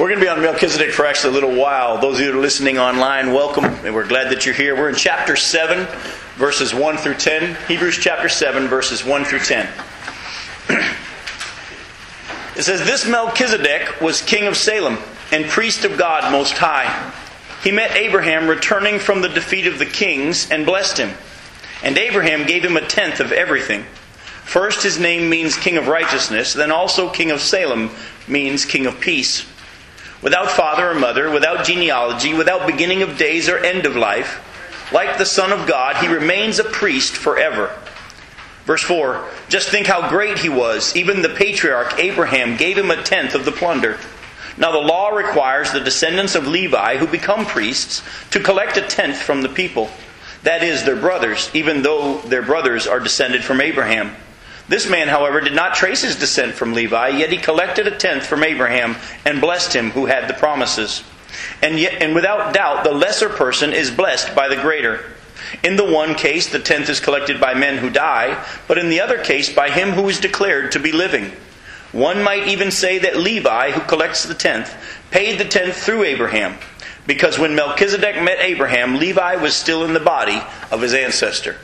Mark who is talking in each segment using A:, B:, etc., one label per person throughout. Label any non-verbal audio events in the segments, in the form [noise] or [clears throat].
A: We're going to be on Melchizedek for actually a little while. Those of you that are listening online, welcome, and we're glad that you're here. We're in chapter 7, verses 1 through 10. Hebrews chapter 7, verses 1 through 10. [clears throat] it says, This Melchizedek was king of Salem and priest of God Most High. He met Abraham returning from the defeat of the kings and blessed him. And Abraham gave him a tenth of everything. First, his name means king of righteousness, then also king of Salem means king of peace. Without father or mother, without genealogy, without beginning of days or end of life, like the Son of God, he remains a priest forever. Verse 4 Just think how great he was. Even the patriarch Abraham gave him a tenth of the plunder. Now, the law requires the descendants of Levi who become priests to collect a tenth from the people. That is, their brothers, even though their brothers are descended from Abraham. This man, however, did not trace his descent from Levi, yet he collected a tenth from Abraham and blessed him who had the promises. And, yet, and without doubt, the lesser person is blessed by the greater. In the one case, the tenth is collected by men who die, but in the other case, by him who is declared to be living. One might even say that Levi, who collects the tenth, paid the tenth through Abraham, because when Melchizedek met Abraham, Levi was still in the body of his ancestor.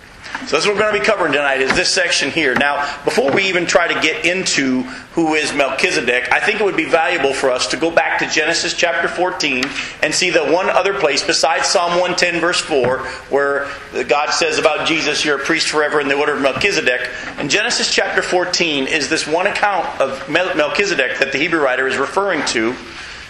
A: So that's what we're going to be covering tonight is this section here. Now, before we even try to get into who is Melchizedek, I think it would be valuable for us to go back to Genesis chapter 14 and see the one other place besides Psalm 110 verse 4 where God says about Jesus, you're a priest forever in the order of Melchizedek. And Genesis chapter 14 is this one account of Melchizedek that the Hebrew writer is referring to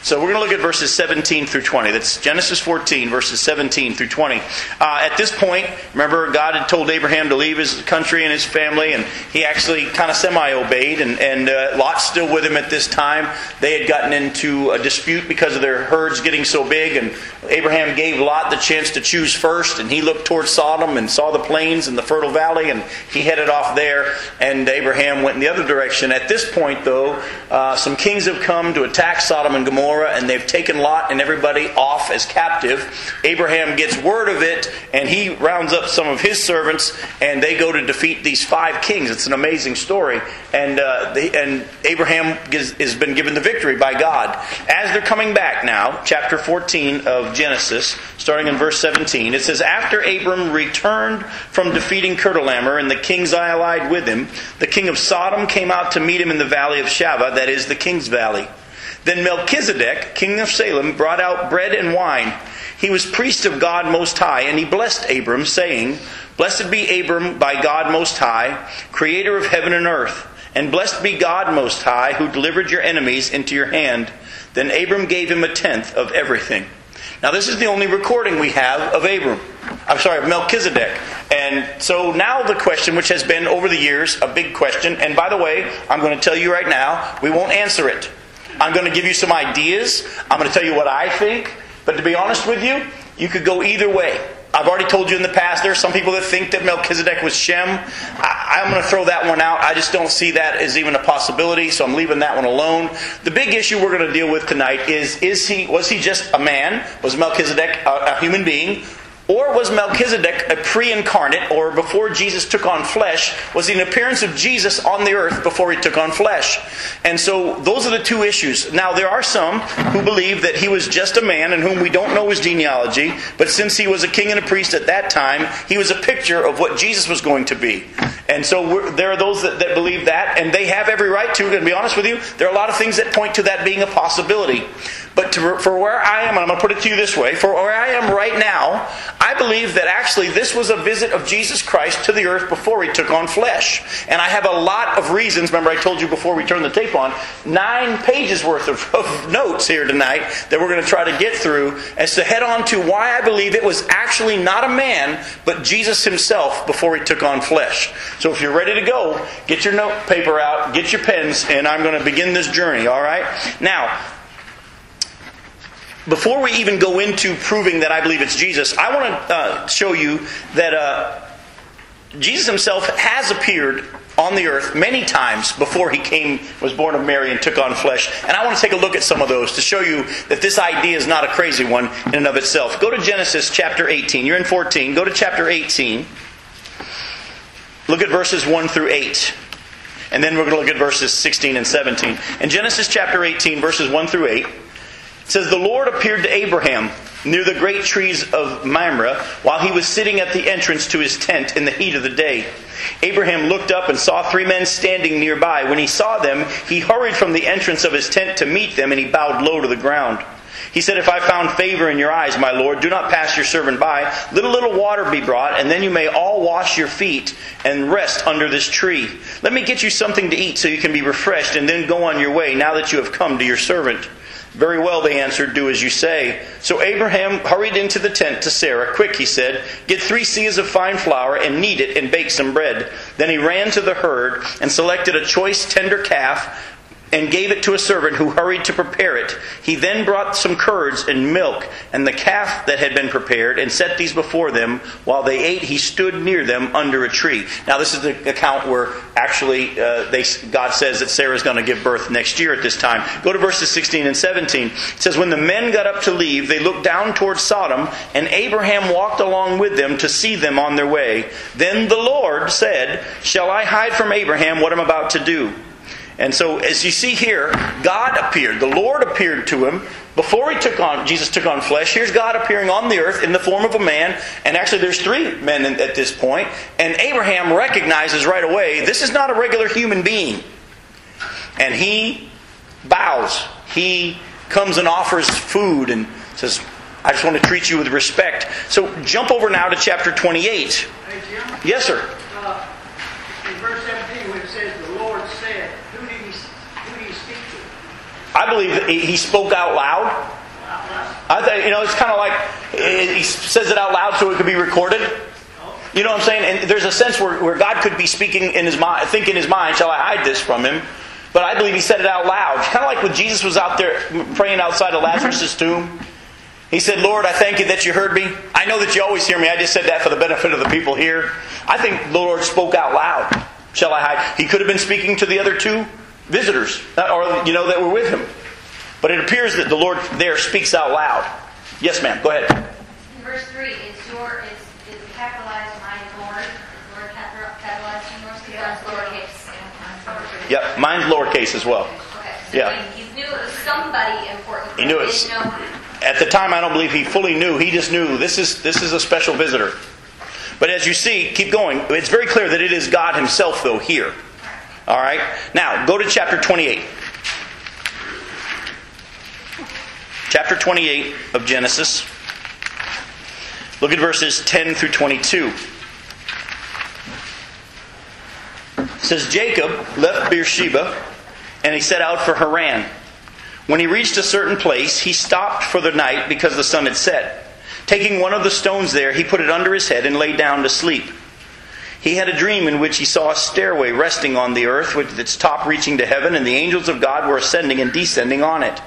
A: so we're going to look at verses 17 through 20. That's Genesis 14, verses 17 through 20. Uh, at this point, remember, God had told Abraham to leave his country and his family, and he actually kind of semi obeyed, and, and uh, Lot's still with him at this time. They had gotten into a dispute because of their herds getting so big, and Abraham gave Lot the chance to choose first, and he looked towards Sodom and saw the plains and the fertile valley, and he headed off there, and Abraham went in the other direction. At this point, though, uh, some kings have come to attack Sodom and Gomorrah and they've taken Lot and everybody off as captive. Abraham gets word of it, and he rounds up some of his servants, and they go to defeat these five kings. It's an amazing story. And, uh, they, and Abraham has been given the victory by God. As they're coming back now, chapter 14 of Genesis, starting in verse 17, it says, After Abram returned from defeating Chedorlaomer and the kings allied with him, the king of Sodom came out to meet him in the valley of Shaveh, that is, the king's valley. Then Melchizedek, king of Salem, brought out bread and wine. He was priest of God Most High, and he blessed Abram, saying, Blessed be Abram by God Most High, creator of heaven and earth. And blessed be God Most High, who delivered your enemies into your hand. Then Abram gave him a tenth of everything. Now, this is the only recording we have of Abram. I'm sorry, of Melchizedek. And so now the question, which has been over the years a big question, and by the way, I'm going to tell you right now, we won't answer it. I'm going to give you some ideas. I'm going to tell you what I think. But to be honest with you, you could go either way. I've already told you in the past, there are some people that think that Melchizedek was Shem. I, am going to throw that one out. I just don't see that as even a possibility, so I'm leaving that one alone. The big issue we're going to deal with tonight is, is he, was he just a man? Was Melchizedek a, a human being? Or was Melchizedek a pre incarnate, or before Jesus took on flesh, was an appearance of Jesus on the earth before he took on flesh? And so those are the two issues. Now, there are some who believe that he was just a man and whom we don't know his genealogy, but since he was a king and a priest at that time, he was a picture of what Jesus was going to be. And so there are those that, that believe that, and they have every right to. To be honest with you, there are a lot of things that point to that being a possibility. But to, for where I am, and I'm going to put it to you this way for where I am right now, I believe that actually this was a visit of Jesus Christ to the earth before he took on flesh. And I have a lot of reasons. Remember, I told you before we turned the tape on, nine pages worth of, of notes here tonight that we're going to try to get through as to head on to why I believe it was actually not a man, but Jesus himself before he took on flesh. So if you're ready to go, get your note paper out, get your pens, and I'm going to begin this journey, all right? Now, before we even go into proving that I believe it's Jesus, I want to uh, show you that uh, Jesus himself has appeared on the earth many times before he came, was born of Mary, and took on flesh. And I want to take a look at some of those to show you that this idea is not a crazy one in and of itself. Go to Genesis chapter 18. You're in 14. Go to chapter 18. Look at verses 1 through 8. And then we're going to look at verses 16 and 17. In Genesis chapter 18, verses 1 through 8. It says, The Lord appeared to Abraham near the great trees of Mamre while he was sitting at the entrance to his tent in the heat of the day. Abraham looked up and saw three men standing nearby. When he saw them, he hurried from the entrance of his tent to meet them, and he bowed low to the ground. He said, If I found favor in your eyes, my Lord, do not pass your servant by. Let a little water be brought, and then you may all wash your feet and rest under this tree. Let me get you something to eat so you can be refreshed, and then go on your way now that you have come to your servant. Very well, they answered, do as you say. So Abraham hurried into the tent to Sarah. Quick, he said, get three seahs of fine flour and knead it and bake some bread. Then he ran to the herd and selected a choice tender calf and gave it to a servant who hurried to prepare it. He then brought some curds and milk and the calf that had been prepared and set these before them. While they ate, he stood near them under a tree. Now, this is the account where actually uh, they, God says that Sarah is going to give birth next year at this time. Go to verses 16 and 17. It says, When the men got up to leave, they looked down toward Sodom, and Abraham walked along with them to see them on their way. Then the Lord said, Shall I hide from Abraham what I'm about to do? And so, as you see here, God appeared. The Lord appeared to him before he took on Jesus took on flesh. Here's God appearing on the earth in the form of a man, and actually, there's three men at this point. And Abraham recognizes right away this is not a regular human being, and he bows. He comes and offers food and says, "I just want to treat you with respect." So, jump over now to chapter 28.
B: Hey, Jim,
A: Yes, sir.
B: uh, in verse 17, when it says, the Lord said, who did he, who did he speak to?
A: I believe that he spoke out loud. I think you know it's kind of like he says it out loud so it could be recorded. You know what I'm saying? And there's a sense where, where God could be speaking in his mind, think in his mind, shall I hide this from him? But I believe he said it out loud. Kind of like when Jesus was out there praying outside of Lazarus' tomb. He said, Lord, I thank you that you heard me. I know that you always hear me. I just said that for the benefit of the people here. I think the Lord spoke out loud. Shall I hide? He could have been speaking to the other two visitors, or, you know, that were with him. But it appears that the Lord there speaks out loud. Yes, ma'am. Go ahead.
C: In verse 3, is your is, is capitalized mine Lord? Is Lord capitalized in yours? Because mine's lowercase.
A: Yep, mine's lowercase as well.
C: Okay. So
A: Yeah.
C: he, he knew it was somebody important.
A: He knew it was-
C: Didn't know who.
A: At the time, I don't believe he fully knew. He just knew this is this is a special visitor. But as you see, keep going. It's very clear that it is God Himself, though, here. All right. Now go to chapter 28. Chapter 28 of Genesis. Look at verses 10 through 22. It says Jacob left Beersheba and he set out for Haran. When he reached a certain place, he stopped for the night because the sun had set. Taking one of the stones there, he put it under his head and lay down to sleep. He had a dream in which he saw a stairway resting on the earth with its top reaching to heaven, and the angels of God were ascending and descending on it.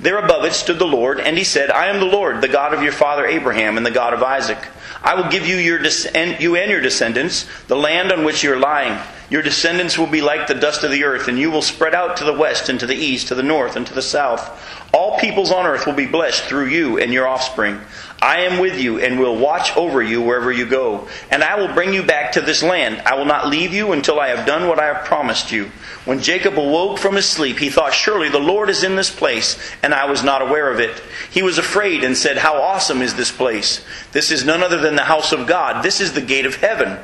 A: There above it stood the Lord, and he said, I am the Lord, the God of your father Abraham and the God of Isaac. I will give you, your descend- you and your descendants the land on which you are lying. Your descendants will be like the dust of the earth, and you will spread out to the west and to the east, to the north and to the south. All peoples on earth will be blessed through you and your offspring. I am with you and will watch over you wherever you go. And I will bring you back to this land. I will not leave you until I have done what I have promised you. When Jacob awoke from his sleep, he thought, Surely the Lord is in this place, and I was not aware of it. He was afraid and said, How awesome is this place! This is none other than the house of God. This is the gate of heaven.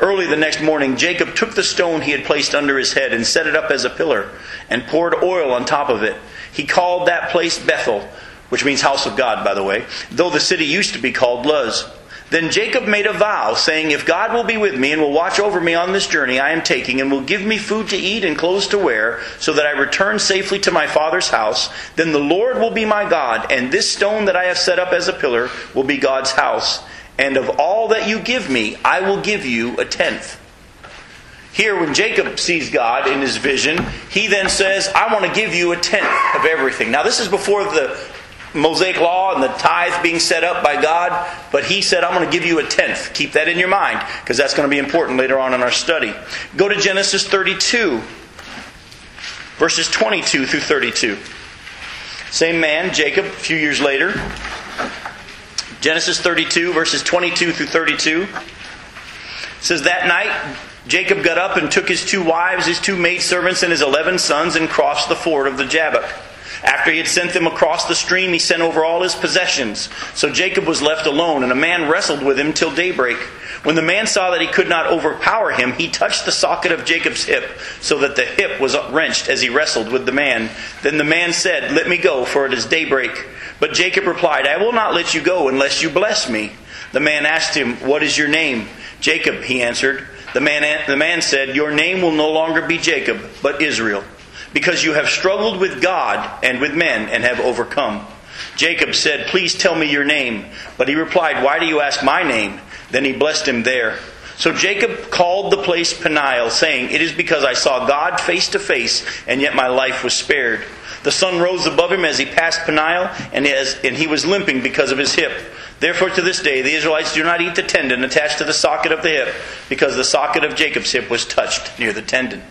A: Early the next morning, Jacob took the stone he had placed under his head and set it up as a pillar, and poured oil on top of it. He called that place Bethel, which means house of God, by the way, though the city used to be called Luz. Then Jacob made a vow, saying, If God will be with me and will watch over me on this journey I am taking, and will give me food to eat and clothes to wear, so that I return safely to my father's house, then the Lord will be my God, and this stone that I have set up as a pillar will be God's house. And of all that you give me, I will give you a tenth. Here, when Jacob sees God in his vision, he then says, I want to give you a tenth of everything. Now, this is before the Mosaic law and the tithe being set up by God, but he said, I'm going to give you a tenth. Keep that in your mind, because that's going to be important later on in our study. Go to Genesis 32, verses 22 through 32. Same man, Jacob, a few years later. Genesis 32, verses 22 through 32. It says, That night Jacob got up and took his two wives, his two maidservants, and his eleven sons and crossed the ford of the Jabbok. After he had sent them across the stream, he sent over all his possessions. So Jacob was left alone, and a man wrestled with him till daybreak. When the man saw that he could not overpower him, he touched the socket of Jacob's hip, so that the hip was wrenched as he wrestled with the man. Then the man said, Let me go, for it is daybreak. But Jacob replied, I will not let you go unless you bless me. The man asked him, What is your name? Jacob, he answered. The man, the man said, Your name will no longer be Jacob, but Israel, because you have struggled with God and with men and have overcome. Jacob said, Please tell me your name. But he replied, Why do you ask my name? Then he blessed him there. So Jacob called the place Peniel, saying, It is because I saw God face to face, and yet my life was spared. The sun rose above him as he passed Peniel, and, as, and he was limping because of his hip. Therefore, to this day, the Israelites do not eat the tendon attached to the socket of the hip, because the socket of Jacob's hip was touched near the tendon.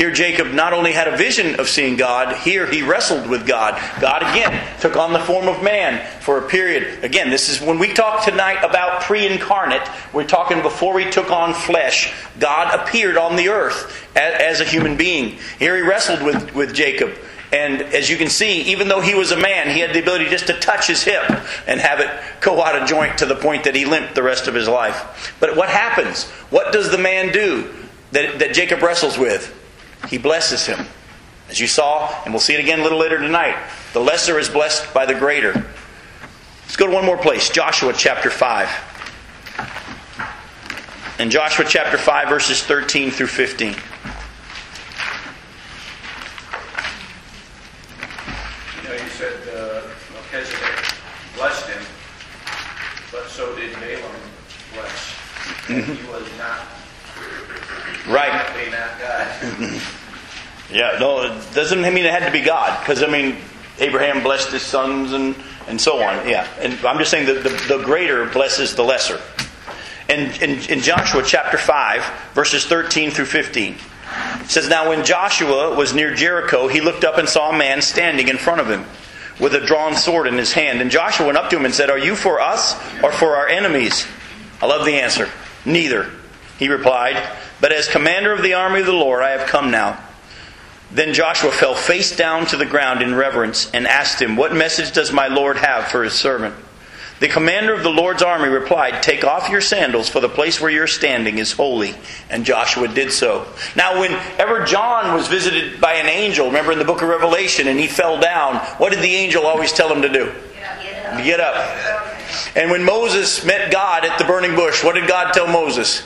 A: Here, Jacob not only had a vision of seeing God, here he wrestled with God. God again took on the form of man for a period. Again, this is when we talk tonight about pre incarnate, we're talking before he took on flesh. God appeared on the earth as, a human being. Here he wrestled with, with Jacob. And as you can see, even though he was a man, he had the ability just to touch his hip and have it go out of joint to the point that he limped the rest of his life. But what happens? What does the man do that, that Jacob wrestles with? He blesses him. As you saw, and we'll see it again a little later tonight, the lesser is blessed by the greater. Let's go to one more place Joshua chapter 5. In Joshua chapter 5, verses 13 through 15.
D: Mm-hmm. He was not.
A: Right.
D: Not God.
A: Yeah, no, it doesn't mean it had to be God. Because, I mean, Abraham blessed his sons and, and so on. Yeah. And I'm just saying that the, the greater blesses the lesser. And in, in Joshua chapter 5, verses 13 through 15. It says, Now when Joshua was near Jericho, he looked up and saw a man standing in front of him with a drawn sword in his hand. And Joshua went up to him and said, Are you for us or for our enemies? I love the answer. Neither, he replied, but as commander of the army of the Lord I have come now. Then Joshua fell face down to the ground in reverence and asked him, What message does my Lord have for his servant? The commander of the Lord's army replied, Take off your sandals, for the place where you're standing is holy. And Joshua did so. Now, whenever John was visited by an angel, remember in the book of Revelation, and he fell down, what did the angel always tell him to do? Get up. Get up. And when Moses met God at the burning bush, what did God tell Moses?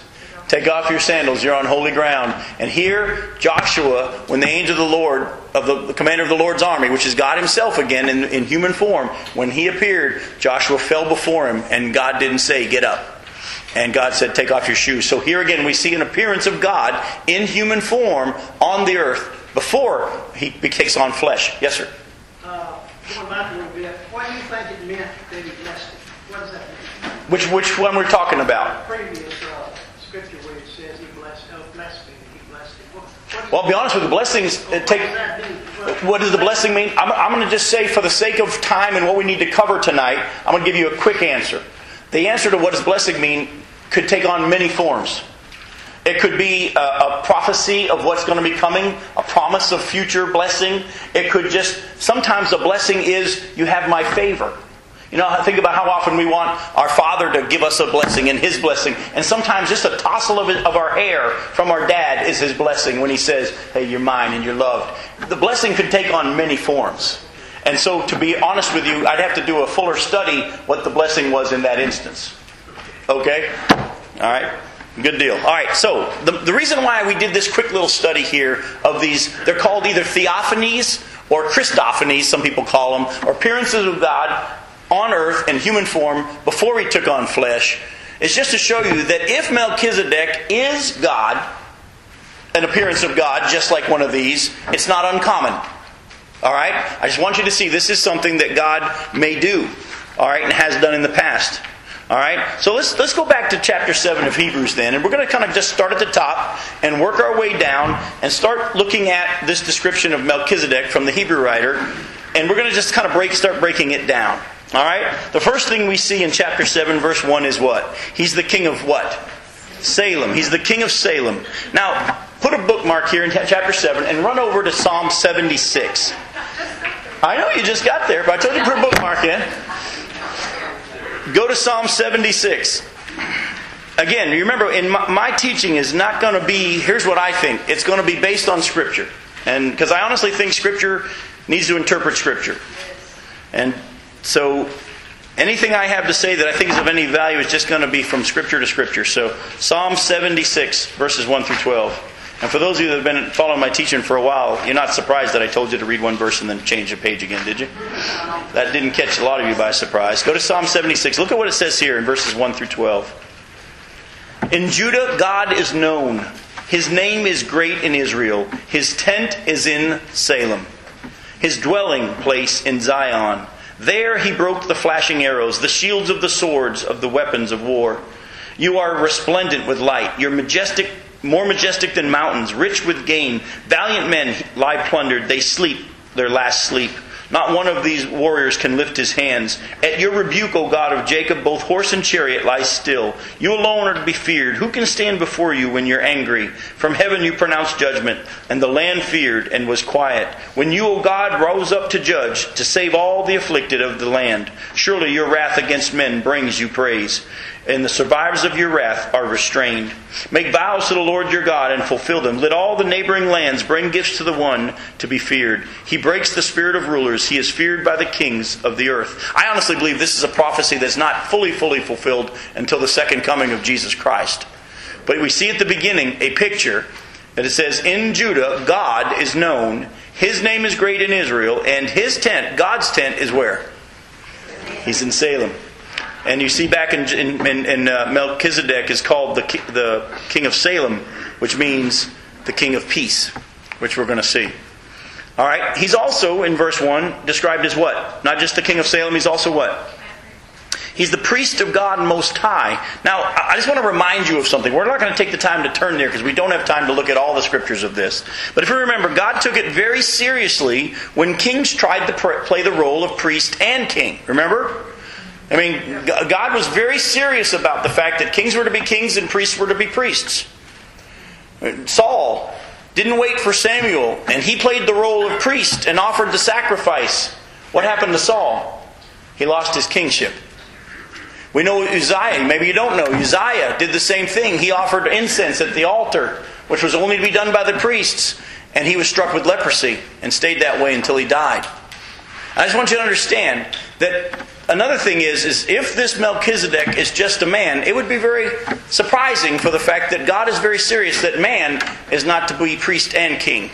A: Take off your sandals, you're on holy ground. And here, Joshua, when the angel of the Lord, of the, the commander of the Lord's army, which is God himself again in, in human form, when he appeared, Joshua fell before him, and God didn't say, Get up. And God said, Take off your shoes. So here again, we see an appearance of God in human form on the earth before he takes on flesh. Yes, sir.
B: Uh, going back a little bit, what do you think it meant that he blessed What is that? mean?
A: which which one we're talking about?
B: Previous uh, scripture where it says he blessed, oh, blessed me, he blessed him. What,
A: well, I'll be honest with you, blessings uh, take. What does the blessing mean? I'm, I'm going to just say, for the sake of time and what we need to cover tonight, I'm going to give you a quick answer. The answer to what does blessing mean could take on many forms. It could be a, a, prophecy of what's going to be coming, a promise of future blessing. It could just, sometimes a blessing is, you have my favor. You know, think about how often we want our Father to give us a blessing and His blessing. And sometimes just a tossle of, it, of our hair from our dad is His blessing when He says, Hey, you're mine and you're loved. The blessing could take on many forms. And so, to be honest with you, I'd have to do a fuller study what the blessing was in that instance. Okay? All right? Good deal. All right, so the, the reason why we did this quick little study here of these, they're called either theophanies or Christophanies, some people call them, or appearances of God on earth in human form before he took on flesh is just to show you that if Melchizedek is God, an appearance of God, just like one of these, it's not uncommon. All right? I just want you to see this is something that God may do. All right, and has done in the past. All right? So let's let's go back to chapter 7 of Hebrews then, and we're going to kind of just start at the top and work our way down and start looking at this description of Melchizedek from the Hebrew writer, and we're going to just kind of break start breaking it down. All right? The first thing we see in chapter 7, verse 1 is what? He's the king of what? Salem. He's the king of Salem. Now, put a bookmark here in chapter 7 and run over to Psalm 76. I know you just got there, but I told you to put a bookmark in. Go to Psalm 76. Again, remember, in my, my teaching is not going to be, here's what I think, it's going to be based on Scripture. And because I honestly think Scripture needs to interpret Scripture. And so anything I have to say that I think is of any value is just going to be from Scripture to Scripture. So Psalm 76, verses 1 through 12. And for those of you that have been following my teaching for a while, you're not surprised that I told you to read one verse and then change the page again, did you? That didn't catch a lot of you by surprise. Go to Psalm 76. Look at what it says here in verses 1 through 12. In Judah, God is known. His name is great in Israel. His tent is in Salem. His dwelling place in Zion. There he broke the flashing arrows, the shields of the swords of the weapons of war. You are resplendent with light. You're majestic, more majestic than mountains, rich with gain. Valiant men lie plundered. They sleep their last sleep. Not one of these warriors can lift his hands. At your rebuke, O God of Jacob, both horse and chariot lie still. You alone are to be feared. Who can stand before you when you're angry? From heaven you pronounced judgment, and the land feared and was quiet. When you, O God, rose up to judge, to save all the afflicted of the land, surely your wrath against men brings you praise and the survivors of your wrath are restrained. Make vows to the Lord your God and fulfill them. Let all the neighboring lands bring gifts to the one to be feared. He breaks the spirit of rulers. He is feared by the kings of the earth. I honestly believe this is a prophecy that's not fully, fully fulfilled until the second coming of Jesus Christ. But we see at the beginning a picture that it says, In Judah, God is known. His name is great in Israel, and his tent, God's tent, is where? He's in Salem. And you see back in, in, in, uh, Melchizedek is called the, the king of Salem, which means the king of peace, which we're going to see. All right. He's also, in verse 1, described as what? Not just the king of Salem, he's also what? He's the priest of God Most High. Now, I just want to remind you of something. We're not going to take the time to turn there because we don't have time to look at all the scriptures of this. But if you remember, God took it very seriously when kings tried to play the role of priest and king. Remember? I mean, God was very serious about the fact that kings were to be kings and priests were to be priests. Saul didn't wait for Samuel, and he played the role of priest and offered the sacrifice. What happened to Saul? He lost his kingship. We know Uzziah, maybe you don't know, Uzziah did the same thing. He offered incense at the altar, which was only to be done by the priests, and he was struck with leprosy and stayed that way until he died. I just want you to understand that another thing is, is if this Melchizedek is just a man, it would be very surprising for the fact that God is very serious that man is not to be priest and king.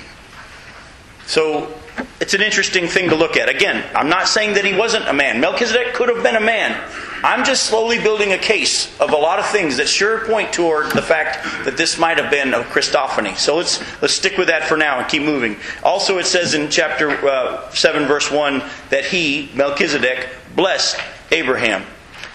A: So it's an interesting thing to look at. Again, I'm not saying that he wasn't a man. Melchizedek could have been a man. I'm just slowly building a case of a lot of things that sure point toward the fact that this might have been a Christophany. So let's let's stick with that for now and keep moving. Also, it says in chapter uh, seven, verse one, that he Melchizedek blessed Abraham.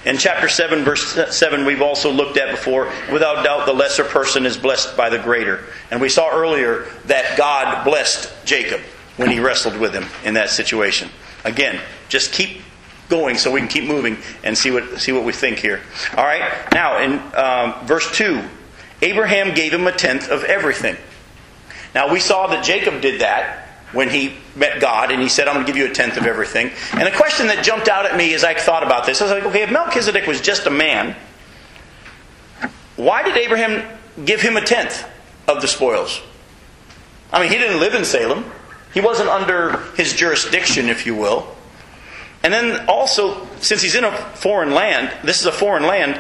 A: In chapter 7, verse 7, we've also looked at before, without doubt, the lesser person is blessed by the greater. And we saw earlier that God blessed Jacob when he wrestled with him in that situation. Again, just keep going so we can keep moving and see what, see what we think here. All right, now in um, verse 2, Abraham gave him a tenth of everything. Now we saw that Jacob did that when he met God and he said, I'm going to give you a tenth of everything. And a question that jumped out at me as I thought about this I was like, okay, if Melchizedek was just a man, why did Abraham give him a tenth of the spoils? I mean, he didn't live in Salem. He wasn't under his jurisdiction, if you will. And then also, since he's in a foreign land, this is a foreign land,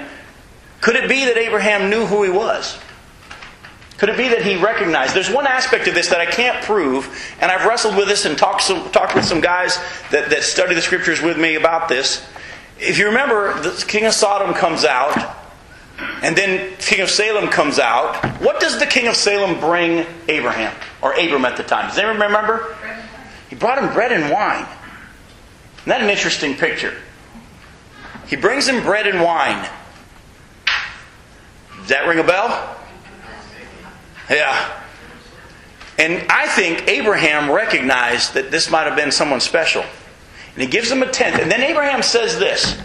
A: could it be that Abraham knew who he was? Could it be that he recognized? There's one aspect of this that I can't prove, and I've wrestled with this and talked, some, talked with some guys that, that study the scriptures with me about this. If you remember, the king of Sodom comes out, and then king of Salem comes out. What does the king of Salem bring Abraham, or Abram at the time? Does anyone remember? He brought him bread and wine. Isn't that an interesting picture? He brings him bread and wine. Does that ring a bell? Yeah. And I think Abraham recognized that this might have been someone special. And he gives him a tenth. And then Abraham says this.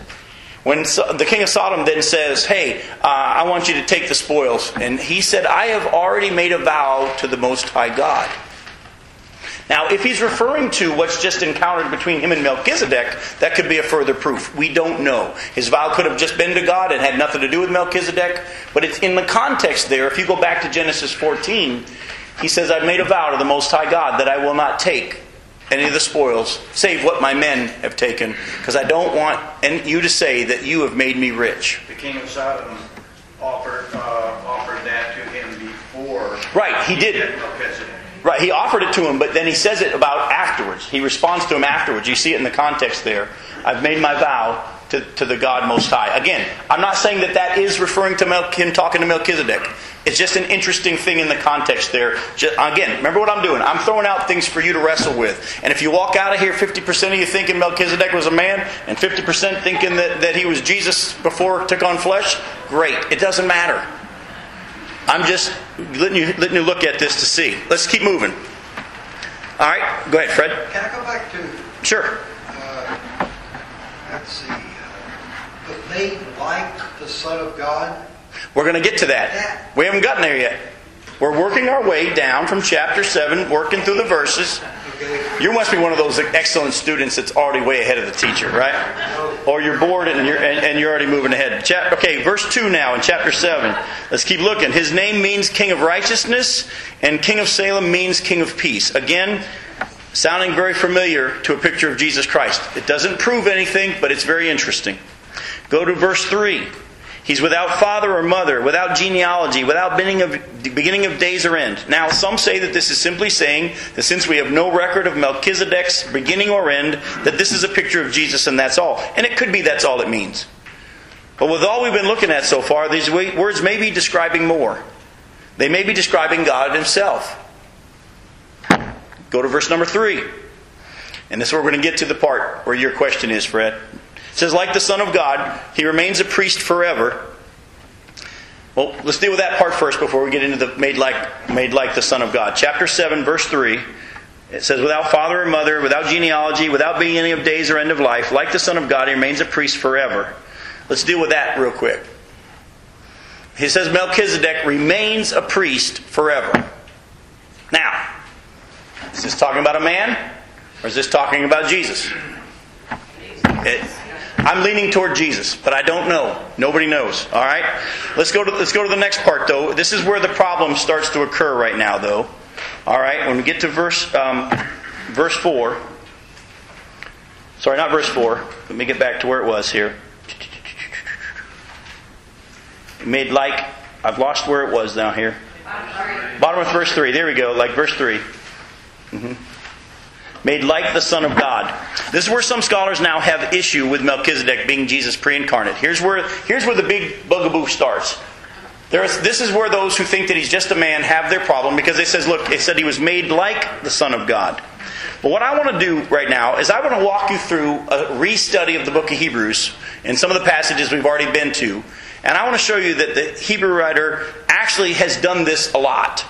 A: When the king of Sodom then says, Hey, uh, I want you to take the spoils. And he said, I have already made a vow to the Most High God. Now, if he's referring to what's just encountered between him and Melchizedek, that could be a further proof. We don't know. His vow could have just been to God and had nothing to do with Melchizedek, but it's in the context there. If you go back to Genesis 14, he says, I've made a vow to the Most High God that I will not take any of the spoils, save what my men have taken, because I don't want you to say that you have made me rich.
D: The king of Sodom offered, uh, offered that to him before.
A: Right, he did.
D: met Melchizedek.
A: Right, he offered it to him, but then he says it about afterwards. He responds to him afterwards. You see it in the context there. I've made my vow to, to the God Most High. Again, I'm not saying that that is referring to Mel, him talking to Melchizedek. It's just an interesting thing in the context there. Just, again, remember what I'm doing. I'm throwing out things for you to wrestle with. And if you walk out of here, 50% of you thinking Melchizedek was a man, and 50% thinking that, that he was Jesus before took on flesh, great. It doesn't matter. I'm just letting you, letting you look at this to see. Let's keep moving. All right, go ahead, Fred.
E: Can I go back to,
A: Sure.
E: uh, let's see, uh, but made like the Son of God?
A: We're going to get to that. We haven't gotten there yet. We're working our way down from chapter 7, working through the verses.
E: Okay,
A: You must be one of those excellent students that's already way ahead of the teacher, right? Or you're bored and you're, and, and you're already moving ahead. Chap- okay, verse 2 now in chapter 7. Let's keep looking. His name means King of Righteousness, and King of Salem means King of Peace. Again, sounding very familiar to a picture of Jesus Christ. It doesn't prove anything, but it's very interesting. Go to verse 3. He's without father or mother, without genealogy, without beginning of, beginning of days or end. Now, some say that this is simply saying that since we have no record of Melchizedek's beginning or end, that this is a picture of Jesus and that's all. And it could be that's all it means. But with all we've been looking at so far, these words may be describing more. They may be describing God Himself. Go to verse number 3. And this is where we're going to get to the part where your question is, Fred. It says, like the Son of God, he remains a priest forever. Well, let's deal with that part first before we get into the made like, made like the Son of God. Chapter 7, verse 3. It says, without father or mother, without genealogy, without beginning of days or end of life, like the Son of God, he remains a priest forever. Let's deal with that real quick. He says Melchizedek remains a priest forever. Now, is this talking about a man or is this talking about Jesus? It, I'm leaning toward Jesus, but I don't know. Nobody knows. All right. Let's go to let's go to the next part, though. This is where the problem starts to occur right now, though. All right. When we get to verse um, verse four. Sorry, not verse four. Let me get back to where it was here. Made like I've lost where it was now here. Bottom of verse three. There we go. Like verse 3 Mhm. Made like the Son of God. This is where some scholars now have issue with Melchizedek being Jesus pre-incarnate. Here's where here's where the big bugaboo starts. This is where those who think that he's just a man have their problem because it says, look, it said he was made like the Son of God. But what I want to do right now is I want to walk you through a restudy of the book of Hebrews and some of the passages we've already been to. And I want to show you that the Hebrew writer actually has done this a lot.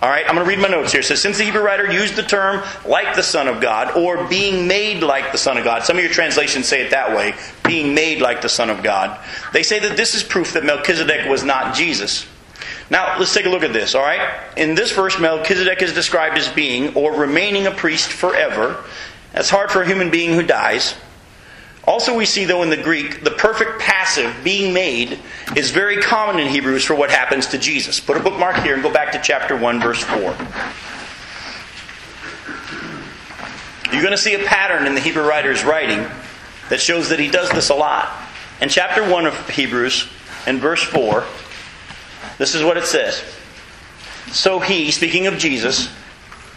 A: All right, I'm going to read my notes here. Says, since the Hebrew writer used the term like the Son of God or being made like the Son of God, some of your translations say it that way, being made like the Son of God, they say that this is proof that Melchizedek was not Jesus. Now, let's take a look at this, all right? In this verse, Melchizedek is described as being or remaining a priest forever. That's hard for a human being who dies. Also, we see, though, in the Greek, the perfect passive, being made, is very common in Hebrews for what happens to Jesus. Put a bookmark here and go back to chapter 1, verse 4. You're going to see a pattern in the Hebrew writer's writing that shows that he does this a lot. In chapter 1 of Hebrews, in verse 4, this is what it says. So he, speaking of Jesus,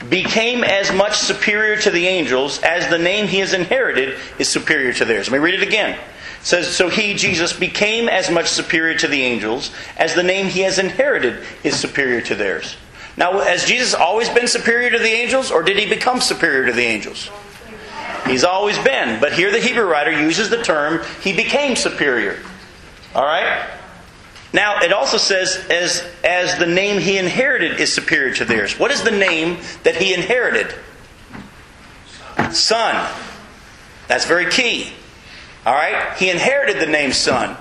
A: became as much superior to the angels as the name he has inherited is superior to theirs. Let me read it again. It says, So he, Jesus, became as much superior to the angels as the name he has inherited is superior to theirs. Now, has Jesus always been superior to the angels, or did he become superior to the angels? He's always been. But here the Hebrew writer uses the term, he became superior. All right? Now, it also says, as, as the name he inherited is superior to theirs. What is the name that he inherited? Son. That's very key. All right? He inherited the name Son.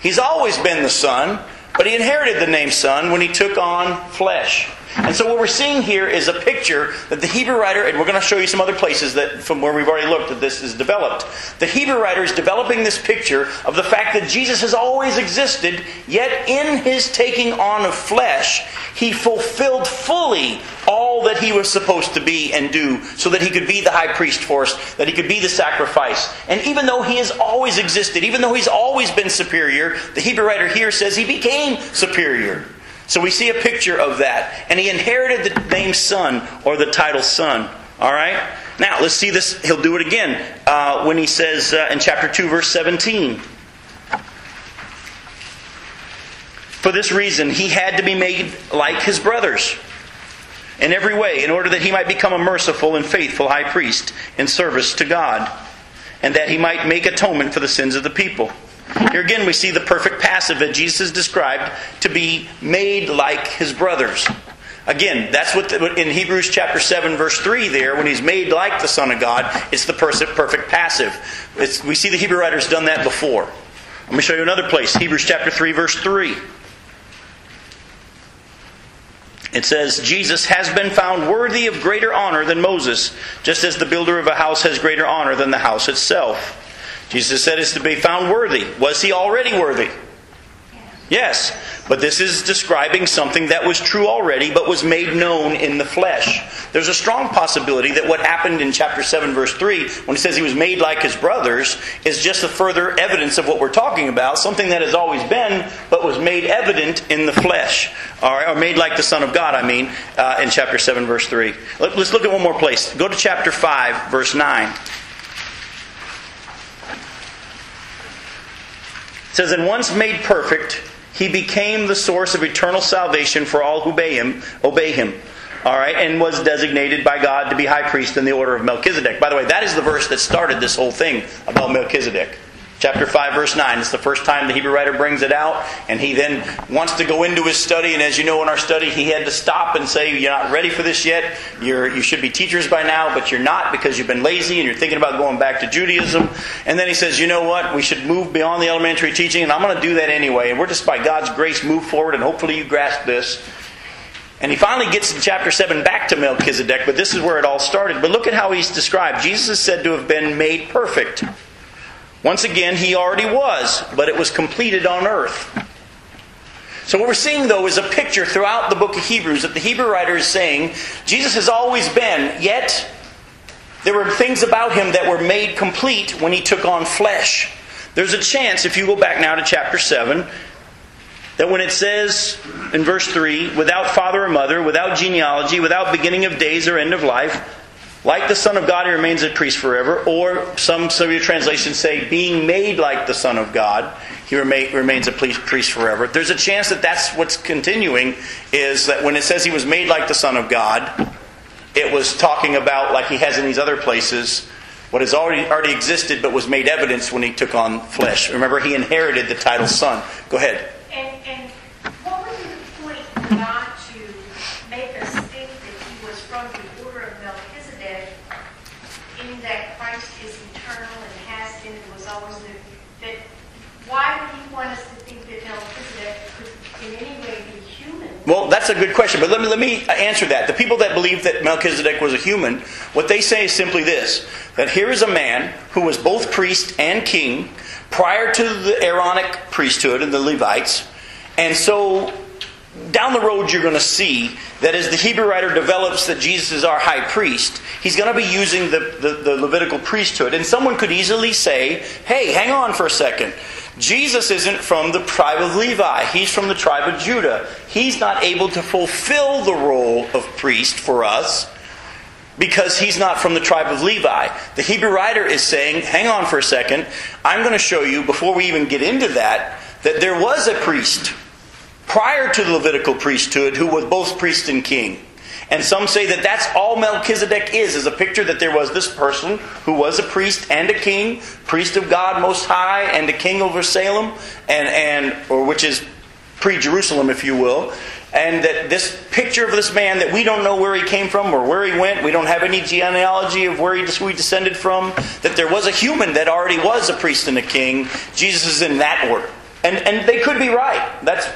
A: He's always been the Son, But he inherited the name son when he took on flesh. And so what we're seeing here is a picture that the Hebrew writer, and we're going to show you some other places that from where we've already looked that this is developed. The Hebrew writer is developing this picture of the fact that Jesus has always existed, yet in his taking on of flesh, he fulfilled fully all that he was supposed to be and do so that he could be the high priest for us, that he could be the sacrifice. And even though he has always existed, even though he's always been superior, the Hebrew writer here says he became superior. So we see a picture of that. And he inherited the name son or the title son. All right? Now, let's see this. He'll do it again uh, when he says uh, in chapter 2, verse 17. For this reason, he had to be made like his brothers in every way, in order that he might become a merciful and faithful high priest in service to God, and that he might make atonement for the sins of the people. Here again, we see the perfect passive that Jesus is described to be made like his brothers. Again, that's what the, in Hebrews chapter 7, verse 3 there, when he's made like the Son of God, it's the perfect passive. It's, we see the Hebrew writers done that before. Let me show you another place Hebrews chapter 3, verse 3. It says, Jesus has been found worthy of greater honor than Moses, just as the builder of a house has greater honor than the house itself. Jesus said is to be found worthy. Was he already worthy? Yes. But this is describing something that was true already, but was made known in the flesh. There's a strong possibility that what happened in chapter 7, verse 3, when he says he was made like his brothers, is just a further evidence of what we're talking about, something that has always been, but was made evident in the flesh. Or, made like the Son of God, I mean, uh, in chapter 7, verse 3. Let, let's look at one more place. Go to chapter 5, verse 9. It says, And once made perfect, he became the source of eternal salvation for all who obey him, obey him. All right, and was designated by God to be high priest in the order of Melchizedek. By the way, that is the verse that started this whole thing about Melchizedek. Chapter 5, verse 9. It's the first time the Hebrew writer brings it out, and he then wants to go into his study. And as you know, in our study, he had to stop and say, You're not ready for this yet. You're, you should be teachers by now, but you're not because you've been lazy and you're thinking about going back to Judaism. And then he says, You know what? We should move beyond the elementary teaching, and I'm going to do that anyway. And we're just by God's grace move forward, and hopefully you grasp this. And he finally gets in chapter 7 back to Melchizedek, but this is where it all started. But look at how he's described. Jesus is said to have been made perfect. Once again, he already was, but it was completed on earth. So, what we're seeing, though, is a picture throughout the book of Hebrews that the Hebrew writer is saying Jesus has always been, yet there were things about him that were made complete when he took on flesh. There's a chance, if you go back now to chapter 7, that when it says in verse 3, without father or mother, without genealogy, without beginning of days or end of life, like the Son of God, he remains a priest forever. Or some, some translations say, being made like the Son of God, he remain, remains a priest forever. There's a chance that that's what's continuing, is that when it says he was made like the Son of God, it was talking about, like he has in these other places, what has already, already existed but was made evidence when he took on flesh. Remember, he inherited the title Son. Go ahead.
F: And, and what was the point not to make us think that he was from the order of Melchizedek, in that Christ is eternal and has been and was always there? That why would he want us to think that Melchizedek could in any way be human?
A: Well, that's a good question, but let me, let me answer that. The people that believe that Melchizedek was a human, what they say is simply this that here is a man who was both priest and king prior to the Aaronic priesthood and the Levites. And so down the road, you're going to see that as the Hebrew writer develops that Jesus is our high priest, he's going to be using the, the, the, Levitical priesthood. And someone could easily say, hey, hang on for a second. Jesus isn't from the tribe of Levi, he's from the tribe of Judah. He's not able to fulfill the role of priest for us because he's not from the tribe of Levi. The Hebrew writer is saying, hang on for a second, I'm going to show you, before we even get into that, that there was a priest prior to the Levitical priesthood who was both priest and king. And some say that that's all Melchizedek is, is a picture that there was this person who was a priest and a king, priest of God Most High, and a king over Salem, and, and or which is pre-Jerusalem, if you will. And that this picture of this man that we don't know where he came from or where he went, we don't have any genealogy of where he we descended from, that there was a human that already was a priest and a king. Jesus is in that order. And, and they could be right. That's,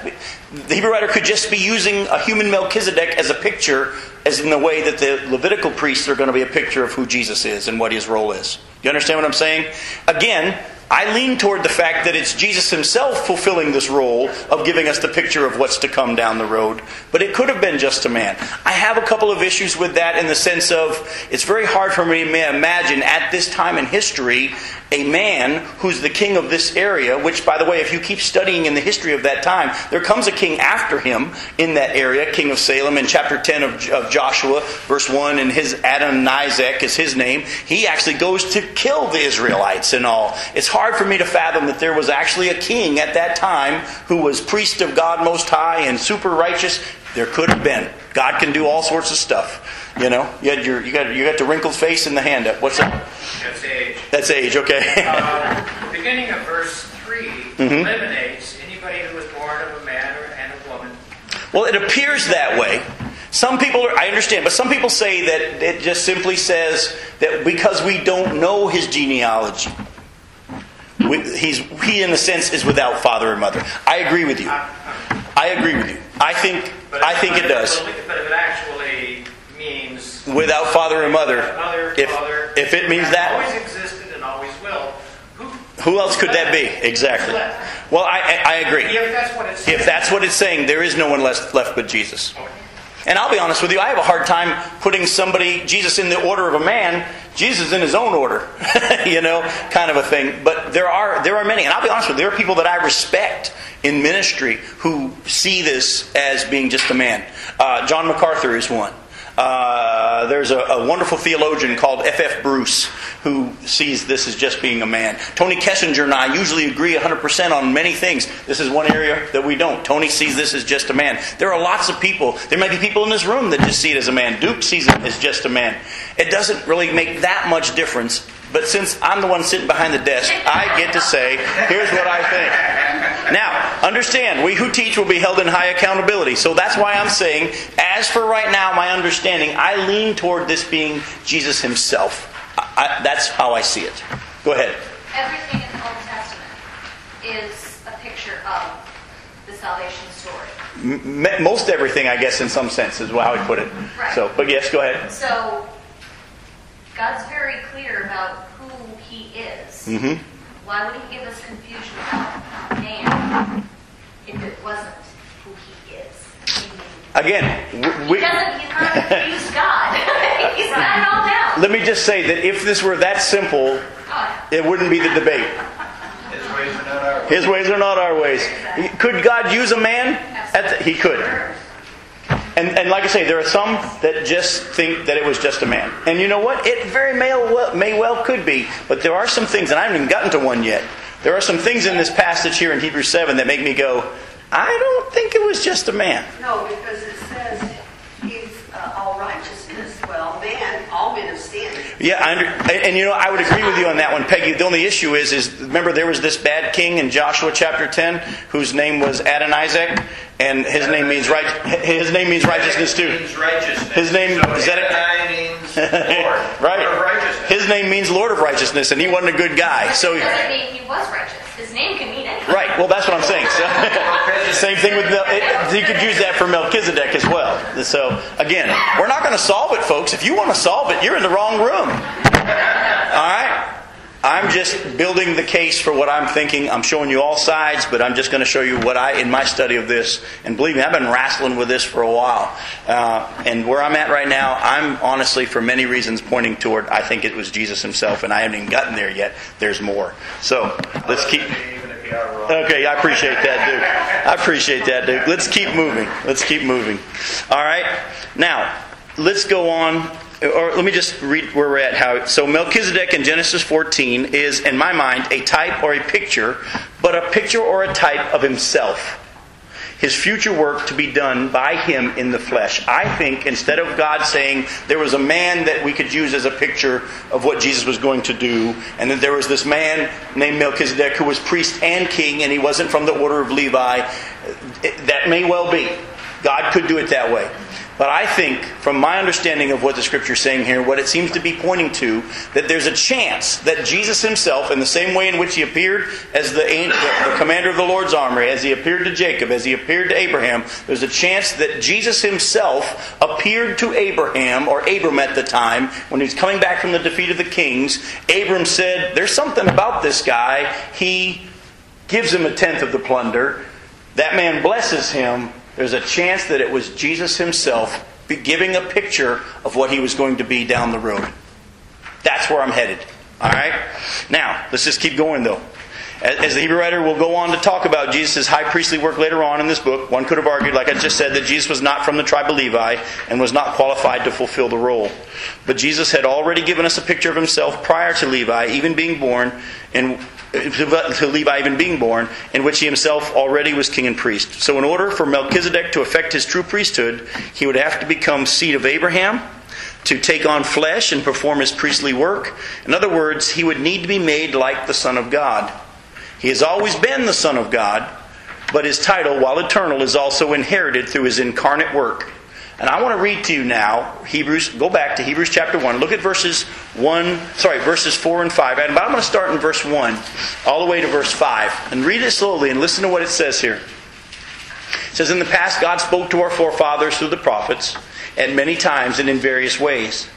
A: the Hebrew writer could just be using a human Melchizedek as a picture, as in the way that the Levitical priests are going to be a picture of who Jesus is and what his role is. You understand what I'm saying? Again, I lean toward the fact that it's Jesus himself fulfilling this role of giving us the picture of what's to come down the road. But it could have been just a man. I have a couple of issues with that in the sense of it's very hard for me to imagine at this time in history a man who's the king of this area, which, by the way, if you keep studying in the history of that time, there comes a king after him in that area, king of Salem, in chapter 10 of, of Joshua, verse 1, and his Adonizek is his name. He actually goes to kill the Israelites and all. It's hard for me to fathom that there was actually a king at that time who was priest of God Most High and super righteous. There could have been. God can do all sorts of stuff. You know, you had your you got you got the wrinkled face and the hand up. What's that?
D: That's age.
A: That's age. Okay.
D: Uh, beginning of verse 3
A: Mhm.
D: eliminates anybody who was born of a man or, and a woman.
A: Well, it appears that way. Some people, are, I understand, but some people say that it just simply says that because we don't know his genealogy, he's, he, in a sense, is without father or mother. I agree with you. I agree with you. I think,
D: But
A: I think it does.
D: But if it actually means
A: Without father and mother, if, if it means that,
D: always existed and always will. Who,
A: who else could that be? Exactly. Well, I, I agree.
D: If that's what it's
A: If that's what it's saying, there is no one left, left but Jesus. And I'll be honest with you, I have a hard time putting somebody, Jesus, in the order of a man. Jesus in his own order, [laughs] you know, kind of a thing. But there are there are many, and I'll be honest with you, there are people that I respect in ministry who see this as being just a man. Uh, John MacArthur is one. Uh, there's a, a wonderful theologian called F.F. F. Bruce who sees this as just being a man. Tony Kessinger and I usually agree 100% on many things. This is one area that we don't. Tony sees this as just a man. There are lots of people. There may be people in this room that just see it as a man. Duke sees it as just a man. It doesn't really make that much difference. But since I'm the one sitting behind the desk, I get to say, here's what I think. Now, understand, we who teach will be held in high accountability. So that's why I'm saying, as for right now, my understanding, I lean toward this being Jesus himself. I, I, that's how I see it. Go ahead.
C: Everything in the Old Testament is a picture of the salvation story.
A: M- most everything, I guess, in some sense, is how I put it.
C: Right.
A: So, but yes, go ahead.
C: So, God's very clear about who He is.
A: hmm
C: Why would He give us confusion about man if it wasn't who He is?
A: Again, w-
C: He
A: we,
C: doesn't, he's not a confused God. [laughs] he's got it all down.
A: let me just say that if this were that simple, it wouldn't be the debate.
D: His ways are not our ways.
A: His ways are not our ways. Could God use a man? At the, he could. And, and like I say, there are some that just think that it was just a man. And you know what? It very may well, may well could be. But there are some things, and I haven't even gotten to one yet. There are some things in this passage here in Hebrews 7 that make me go, I don't think it was just a man.
G: No, because it says he's uh, all righteousness. Well, man, all men have sinned.
A: Yeah, I under, and, and you know, I would agree with you on that one, Peggy. The only issue is, is remember there was this bad king in Joshua chapter ten, whose name was Adonizek, and his name means right. His name means righteousness too.
D: means righteousness.
A: His name-
D: so
A: is that it?
D: Means Lord. [laughs]
A: right.
D: Lord.
A: His name means Lord of Righteousness, and he wasn't a good guy. So,
C: doesn't mean he was righteous. His name can mean anything.
A: right. Well, that's what I'm saying. So, [laughs] same thing with Mel, you could use that for Melchizedek as well. So, again, we're not going to solve it, folks. If you want to solve it, you're in the wrong room. All right. I'm just building the case for what I'm thinking. I'm showing you all sides, but I'm just going to show you what I, in my study of this, and believe me, I've been wrestling with this for a while. Uh, and where I'm at right now, I'm honestly, for many reasons, pointing toward I think it was Jesus himself, and I haven't even gotten there yet. There's more. So let's keep. Okay, I appreciate that, Duke. I appreciate that, Duke. Let's keep moving. Let's keep moving. All right. Now, let's go on. Or let me just read where we're at. How so? Melchizedek in Genesis 14 is, in my mind, a type or a picture, but a picture or a type of himself. His future work to be done by him in the flesh. I think instead of God saying there was a man that we could use as a picture of what Jesus was going to do, and then there was this man named Melchizedek who was priest and king, and he wasn't from the order of Levi, that may well be. God could do it that way. But I think, from my understanding of what the scripture is saying here, what it seems to be pointing to, that there's a chance that Jesus himself, in the same way in which he appeared as the, the, commander of the Lord's army, as he appeared to Jacob, as he appeared to Abraham, there's a chance that Jesus himself appeared to Abraham, or Abram at the time, when he was coming back from the defeat of the kings. Abram said, There's something about this guy. He gives him a tenth of the plunder. That man blesses him there's a chance that it was Jesus himself giving a picture of what he was going to be down the road. That's where I'm headed. All right? Now, let's just keep going though. As the Hebrew writer will go on to talk about Jesus' high priestly work later on in this book, one could have argued, like I just said, that Jesus was not from the tribe of Levi and was not qualified to fulfill the role. But Jesus had already given us a picture of himself prior to Levi even being born, and Uh, to Levi even being born, in which he himself already was king and priest. So, in order for Melchizedek to effect his true priesthood, he would have to become seed of Abraham, to take on flesh and perform his priestly work. In other words, he would need to be made like the Son of God. He has always been the Son of God, but his title, while eternal, is also inherited through his incarnate work. And I want to read to you now Hebrews, go back to Hebrews chapter 1. Look at verses 1, sorry, verses 4 and 5. But I'm going to start in verse 1 all the way to verse 5. And read it slowly and listen to what it says here. It says, In the past, God spoke to our forefathers through the prophets at many times and in various ways.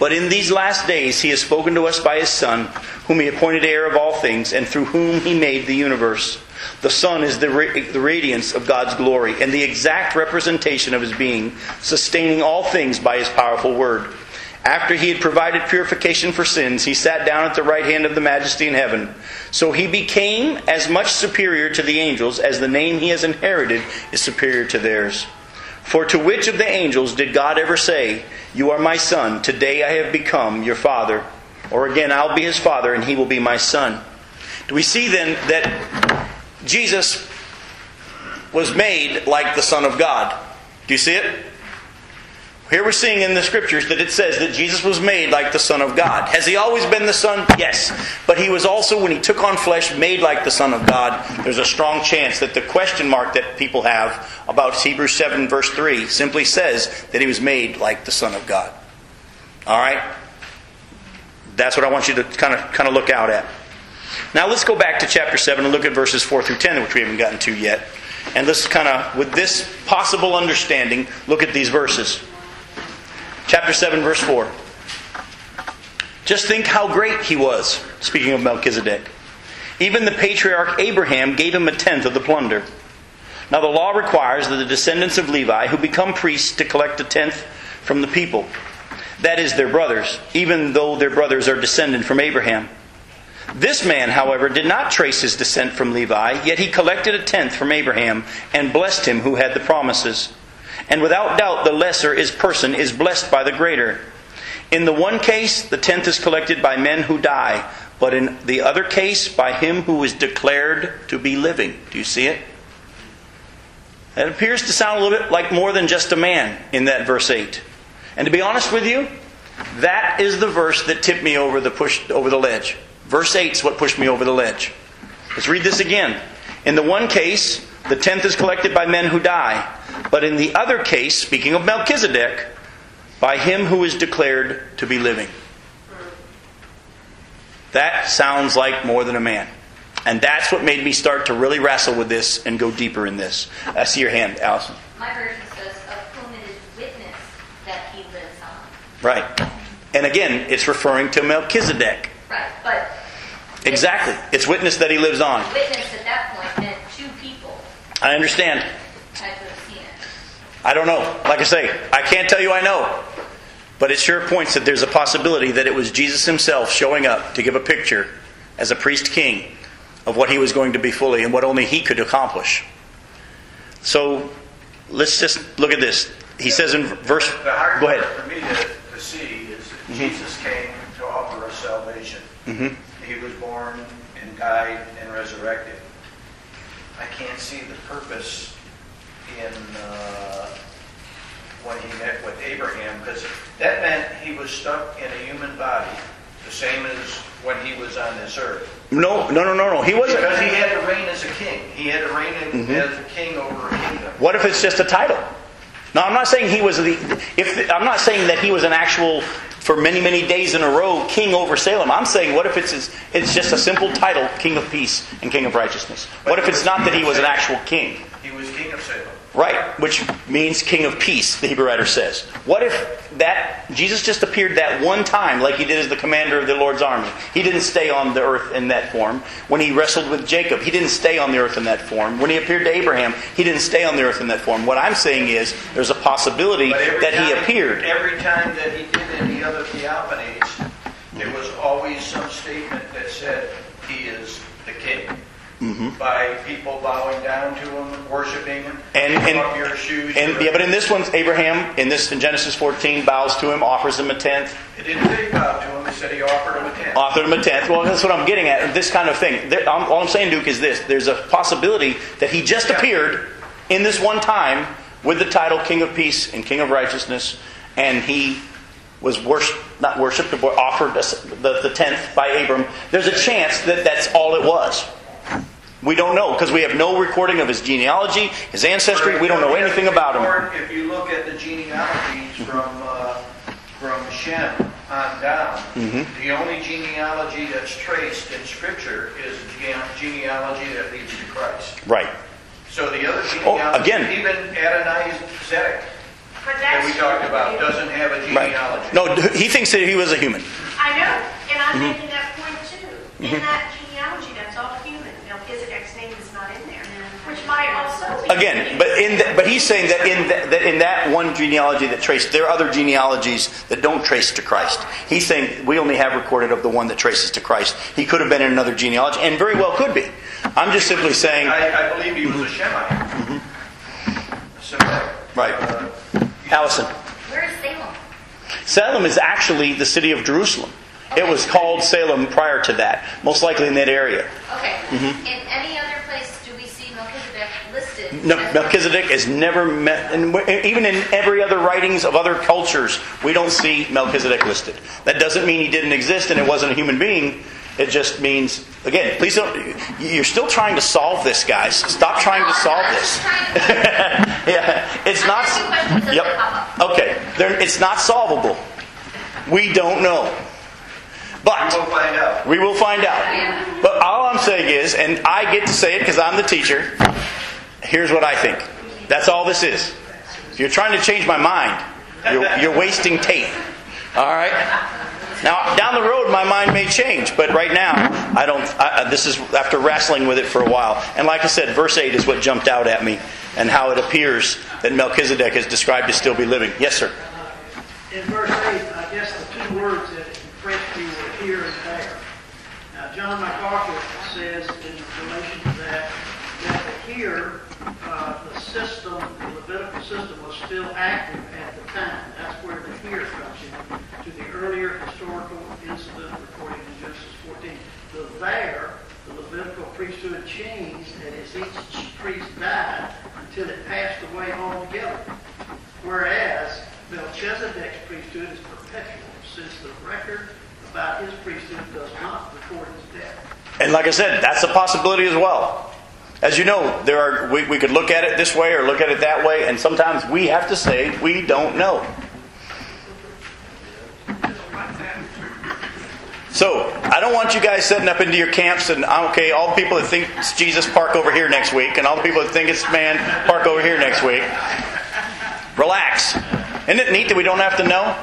A: But in these last days, he has spoken to us by his Son, whom he appointed heir of all things, and through whom he made the universe. The Son is the, ra- the radiance of God's glory and the exact representation of his being, sustaining all things by his powerful word. After he had provided purification for sins, he sat down at the right hand of the majesty in heaven. So he became as much superior to the angels as the name he has inherited is superior to theirs. For to which of the angels did God ever say, You are my son, today I have become your father? Or again, I'll be his father and he will be my son. Do we see then that Jesus was made like the Son of God? Do you see it? Here we're seeing in the scriptures that it says that Jesus was made like the Son of God. Has he always been the Son? Yes. But he was also, when he took on flesh, made like the Son of God. There's a strong chance that the question mark that people have about Hebrews 7, verse 3, simply says that he was made like the Son of God. All right? That's what I want you to kind of, kind of look out at. Now let's go back to chapter 7 and look at verses 4 through 10, which we haven't gotten to yet. And let's kind of, with this possible understanding, look at these verses. Chapter 7, verse 4. Just think how great he was, speaking of Melchizedek. Even the patriarch Abraham gave him a tenth of the plunder. Now, the law requires that the descendants of Levi who become priests to collect a tenth from the people, that is, their brothers, even though their brothers are descended from Abraham. This man, however, did not trace his descent from Levi, yet he collected a tenth from Abraham and blessed him who had the promises. And without doubt, the lesser is person is blessed by the greater. In the one case, the tenth is collected by men who die, but in the other case, by him who is declared to be living. Do you see it? That appears to sound a little bit like more than just a man in that verse 8. And to be honest with you, that is the verse that tipped me over the push over the ledge. Verse 8 is what pushed me over the ledge. Let's read this again. In the one case, the tenth is collected by men who die. But in the other case, speaking of Melchizedek, by him who is declared to be living. That sounds like more than a man. And that's what made me start to really wrestle with this and go deeper in this. I see your hand, Allison.
C: My version says, of whom it is witness that he lives on.
A: Right. And again, it's referring to Melchizedek.
C: Right, but.
A: Exactly. It's witness that he lives on.
C: Witness at that point meant two people
A: I understand.
C: had to have seen it.
A: I don't know. Like I say, I can't tell you I know. But it sure points that there's a possibility that it was Jesus himself showing up to give a picture as a priest king of what he was going to be fully and what only he could accomplish. So let's just look at this. He says in verse.
D: The hard
A: Go ahead.
D: for me to, to see is that mm-hmm. Jesus came to offer us
A: Mhm.
D: He was born and died and resurrected. I can't see the purpose in uh, when he met with Abraham because that meant he was stuck in a human body, the same as when he was on this earth.
A: No, no, no, no, no. He wasn't.
D: Because he had to reign as a king. He had to reign
A: Mhm.
D: as a king over a kingdom.
A: What if it's just a title? No, I'm not saying he was the. If I'm not saying that he was an actual for many many days in a row king over Salem. I'm saying what if it's it's just a simple title, King of Peace and King of Righteousness. What if it's not that he was an actual king?
D: He was king of Salem.
A: Right, which means king of peace, the Hebrew writer says. What if that Jesus just appeared that one time like he did as the commander of the Lord's army? He didn't stay on the earth in that form. When he wrestled with Jacob, he didn't stay on the earth in that form. When he appeared to Abraham, he didn't stay on the earth in that form. What I'm saying is there's a possibility that he appeared.
D: Every time that he did any other theophanies, there was always some statement that said he is the king. By people bowing down to him, and worshiping him,
A: And, and,
D: off your shoes.
A: and yeah, but in this one, Abraham, in this in Genesis 14, bows to him, offers him a tenth,
D: it didn't say he bowed to him. It said he offered him a tenth.
A: offered him a tenth. Well, that's what I'm getting at. This kind of thing. There, I'm, all I'm saying, Duke, is this: there's a possibility that he just
D: Yeah.
A: appeared in this one time with the title King of Peace and King of Righteousness, and he was worship, not worshipped, but offered the, the tenth by Abram. There's a chance that that's all it was. We don't know because we have no recording of his genealogy, his ancestry. We don't know anything about him.
D: If you look at the genealogies from uh, from Shem on down,
A: Mm-hmm.
D: the only genealogy that's traced in Scripture is the gene- genealogy that leads to Christ.
A: Right.
D: So the other
A: Oh,
D: genealogy,
A: again.
D: even Adonai Zedek
F: But
D: that we talked about, doesn't have a
A: Right.
D: genealogy.
A: No, he thinks that he was a human.
F: I know, and I'm
A: Mm-hmm.
F: making that point too. In that genealogy, that's all human. Melchizedek's name is not in there, which might also be.
A: Again, but in the, but he's saying that in the, that in that one genealogy that traced, there are other genealogies that don't trace to Christ. He's saying we only have recorded of the one that traces to Christ. He could have been in another genealogy, and very well could be. I'm just simply saying,
D: I, I believe he was a Shemite. Semitic.
A: Right.
D: Uh,
A: Allison,
C: Where is Salem?
A: Salem is actually the city of Jerusalem. It was called Salem prior to that, most likely in that area.
C: Okay.
A: Mm-hmm.
C: In any other place do we see Melchizedek listed?
A: No,
C: as-
A: Melchizedek is never met, and even in every other writings of other cultures, we don't see Melchizedek listed. That doesn't mean he didn't exist and it wasn't a human being. It just means, again, please don't. You're still trying to solve this, guys. Stop trying to solve this.
C: just trying to-
A: yeah, it's not.
C: asking questions as
A: Yep.
C: they pop up.
A: Okay, They're- it's not solvable. We don't know, but
D: We'll find out.
A: we will find out. But all I'm saying is, and I get to say it because I'm the teacher, here's what I think. That's all this is. If you're trying to change my mind, you're, you're wasting tape. All right? Now, down the road, my mind may change, but right now, I don't. I, this is after wrestling with it for a while. And like I said, verse 8 is what jumped out at me, and how it appears that Melchizedek is described to still be living. Yes, sir.
B: In verse 8, I guess the two words that impressed me were here and there. Now, John MacArthur says in relation to that, that the here, uh, the system, the Levitical system was still active at the time. That's where the here comes in, to the earlier historical incident recorded in Genesis 14. The there, the Levitical priesthood changed and as each priest died until it passed away altogether. Whereas Melchizedek's priesthood is perpetual, since the record about his priesthood does not record his death.
A: And like I said, that's a possibility as well. As you know, there are we, we could look at it this way or look at it that way, and sometimes we have to say we don't know. So I don't want you guys setting up into your camps and ah, okay, all the people that think it's Jesus park over here next week, and all the people that think it's man park over here next week. Relax. Isn't it neat that we don't have to know?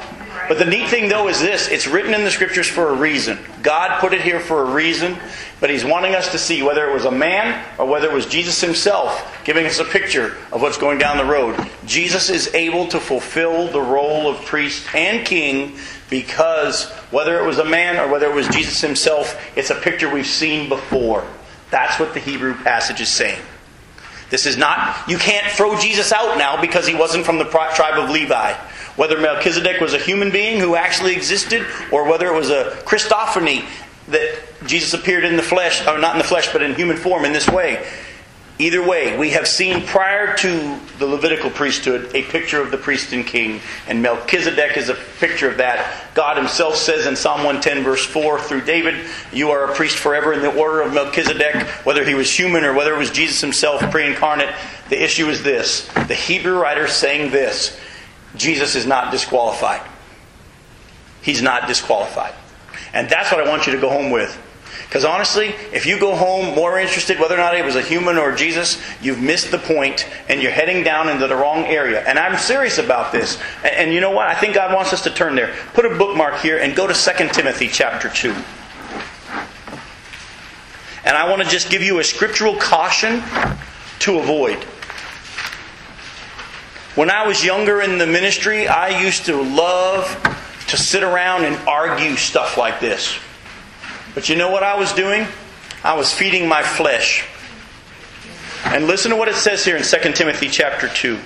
A: But the neat thing, though, is this it's written in the scriptures for a reason. God put it here for a reason, but He's wanting us to see whether it was a man or whether it was Jesus Himself giving us a picture of what's going down the road. Jesus is able to fulfill the role of priest and king because whether it was a man or whether it was Jesus Himself, it's a picture we've seen before. That's what the Hebrew passage is saying. This is not, you can't throw Jesus out now because he wasn't from the tribe of Levi. Whether Melchizedek was a human being who actually existed, or whether it was a Christophany that Jesus appeared in the flesh, or not in the flesh, but in human form in this way. Either way, we have seen prior to the Levitical priesthood a picture of the priest and king, and Melchizedek is a picture of that. God himself says in Psalm 110, verse 4, through David, You are a priest forever in the order of Melchizedek, whether he was human or whether it was Jesus himself pre incarnate. The issue is this the Hebrew writer saying this Jesus is not disqualified. He's not disqualified. And that's what I want you to go home with. Because honestly, if you go home more interested whether or not it was a human or Jesus, you've missed the point and you're heading down into the wrong area. And I'm serious about this. And, and you know what? I think God wants us to turn there. Put a bookmark here and go to 2 Timothy chapter 2. And I want to just give you a scriptural caution to avoid. When I was younger in the ministry, I used to love to sit around and argue stuff like this. But you know what I was doing? I was feeding my flesh. And listen to what it says here in 2 Timothy chapter 2.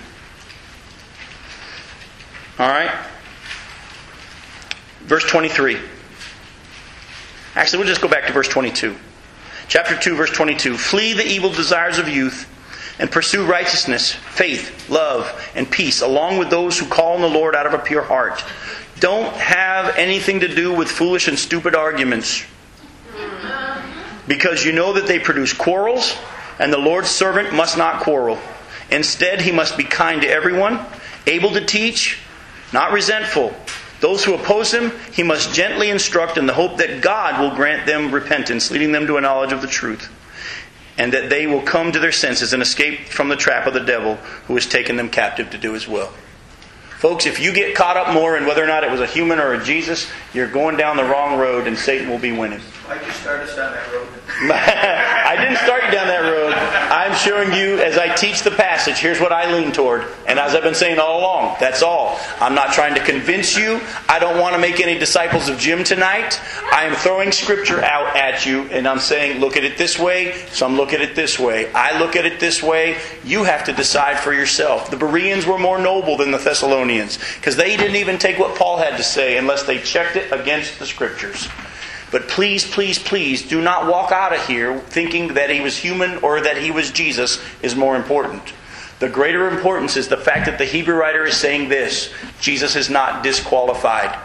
A: All right? Verse 23. Actually, we'll just go back to verse 22. Chapter 2, verse 22. Flee the evil desires of youth and pursue righteousness, faith, love, and peace, along with those who call on the Lord out of a pure heart. Don't have anything to do with foolish and stupid arguments because you know that they produce quarrels, and the Lord's servant must not quarrel. Instead, he must be kind to everyone, able to teach, not resentful. Those who oppose him, he must gently instruct in the hope that God will grant them repentance, leading them to a knowledge of the truth, and that they will come to their senses and escape from the trap of the devil who has taken them captive to do his will. Folks, if you get caught up more in whether or not it was a human or a Jesus, you're going down the wrong road and Satan will be winning.
D: Why'd you start us down that road? [laughs]
A: I didn't start you down that road. I'm showing you as I teach the passage, here's what I lean toward. And as I've been saying all along, that's all. I'm not trying to convince you. I don't want to make any disciples of Jim tonight. I am throwing scripture out at you and I'm saying, look at it this way. Some look at it this way. I look at it this way. You have to decide for yourself. The Bereans were more noble than the Thessalonians because they didn't even take what Paul had to say unless they checked it against the scriptures. But please, please, please do not walk out of here thinking that he was human or that he was Jesus is more important. The greater importance is the fact that the Hebrew writer is saying this Jesus is not disqualified,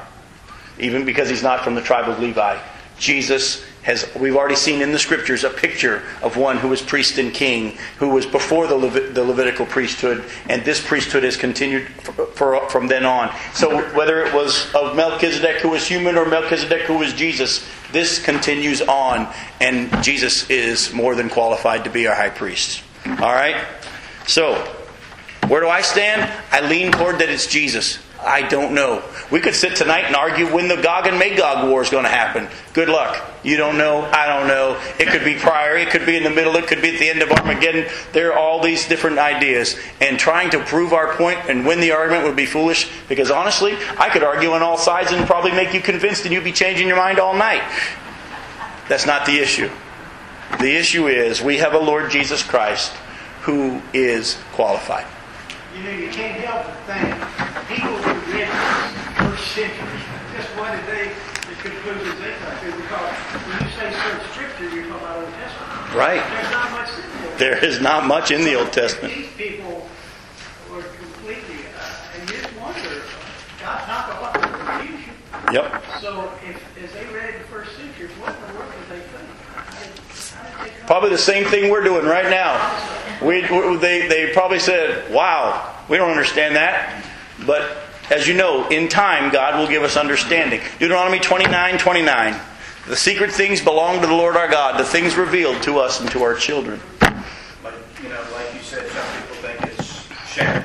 A: even because he's not from the tribe of Levi. Jesus has, we've already seen in the scriptures a picture of one who was priest and king, who was before the, Levit- the Levitical priesthood, and this priesthood has continued for, for, from then on. So whether it was of Melchizedek who was human or Melchizedek who was Jesus, this continues on, and Jesus is more than qualified to be our high priest. All right? So, where do I stand? I lean toward that it's Jesus. I don't know. We could sit tonight and argue when the Gog and Magog war is going to happen. Good luck. You don't know. I don't know. It could be prior. It could be in the middle. It could be at the end of Armageddon. There are all these different ideas. And trying to prove our point and win the argument would be foolish because honestly, I could argue on all sides and probably make you convinced and you'd be changing your mind all night. That's not the issue. The issue is we have a Lord Jesus Christ who is qualified.
B: You know, you can't help but think, century, just what did they, the conclusions they come to? Because when you say search scripture, you're talking about Old Testament.
A: Right.
B: There's not much in the Old
A: There is not much in the Old Testament.
B: These people were completely, uh, and you just wonder, God, not the what the confusion.
A: Yep.
B: So if, as they read the first century, what in the world did they think? How did, how did they
A: Probably the same thing we're doing right now. We, we- they, they probably said, wow, we don't understand that. But as you know, in time, God will give us understanding. Deuteronomy 29 29. The secret things belong to the Lord our God, the things revealed to us and to our children.
D: But, you know, like you said, some people think it's Shem.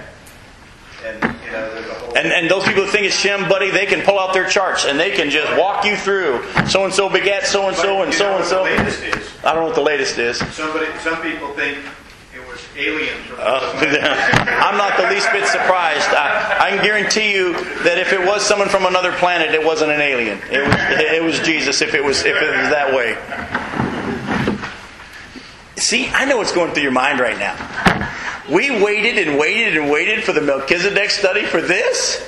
D: And, you know, there's a whole...
A: And, and those people who think it's Shem, buddy, they can pull out their charts and they can just walk you through. So and so begat so and so and so and so.
D: the latest is?
A: I don't know what the latest is.
D: Somebody, some people think aliens
A: Uh, [laughs] I'm not the least bit surprised. I, I can guarantee you that if it was someone from another planet, it wasn't an alien. It was, it was Jesus. If it was, if it was that way. See, I know what's going through your mind right now. We waited and waited and waited for the Melchizedek study for this.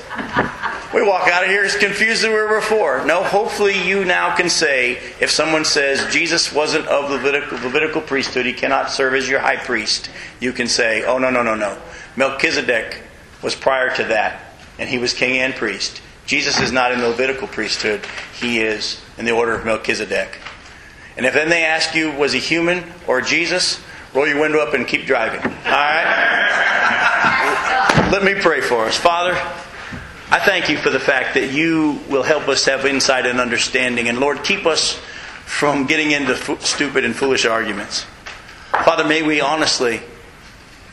A: We walk out of here as confused as we were before. No, hopefully you now can say, if someone says Jesus wasn't of Levitical, Levitical priesthood, he cannot serve as your high priest, you can say, oh, no, no, no, no. Melchizedek was prior to that, and he was king and priest. Jesus is not in the Levitical priesthood, he is in the order of Melchizedek. And if then they ask you, was he human or Jesus? Roll your window up and keep driving. All right? Let me pray for us. Father, I thank you for the fact that you will help us have insight and understanding. And Lord, keep us from getting into stupid and foolish arguments. Father, may we honestly,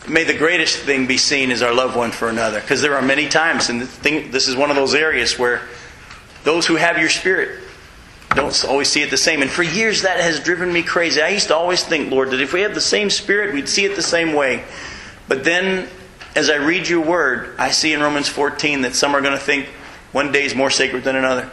A: may the greatest thing be seen as our love one for another. Because there are many times, and this is one of those areas where those who have your spirit don't always see it the same. And for years that has driven me crazy. I used to always think, Lord, that if we had the same spirit, we'd see it the same way. But then as I read your word, I see in Romans 14 that some are going to think one day is more sacred than another.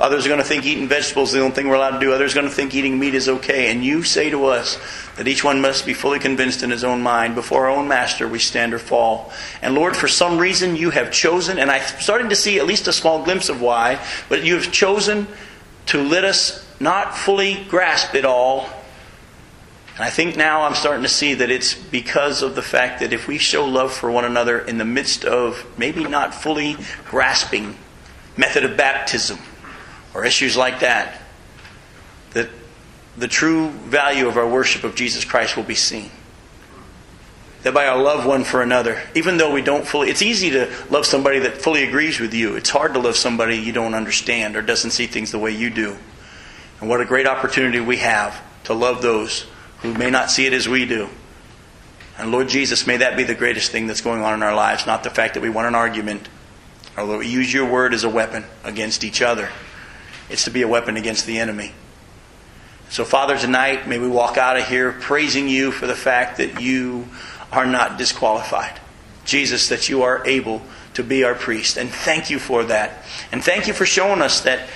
A: Others are going to think eating vegetables is the only thing we're allowed to do. Others are going to think eating meat is okay. And you say to us that each one must be fully convinced in his own mind. Before our own master, we stand or fall. And Lord, for some reason, you have chosen, and I'm starting to see at least a small glimpse of why, but you have chosen to let us not fully grasp it all. And I think now I'm starting to see that it's because of the fact that if we show love for one another in the midst of maybe not fully grasping method of baptism or issues like that, that the true value of our worship of Jesus Christ will be seen. That by our love one for another, even though we don't fully, it's easy to love somebody that fully agrees with you. It's hard to love somebody you don't understand or doesn't see things the way you do. And what a great opportunity we have to love those who may not see it as we do. And Lord Jesus, may that be the greatest thing that's going on in our lives, not the fact that we want an argument or that we use your word as a weapon against each other. It's to be a weapon against the enemy. So, Father, tonight, may we walk out of here praising you for the fact that you are not disqualified. Jesus, that you are able to be our priest. And thank you for that. And thank you for showing us that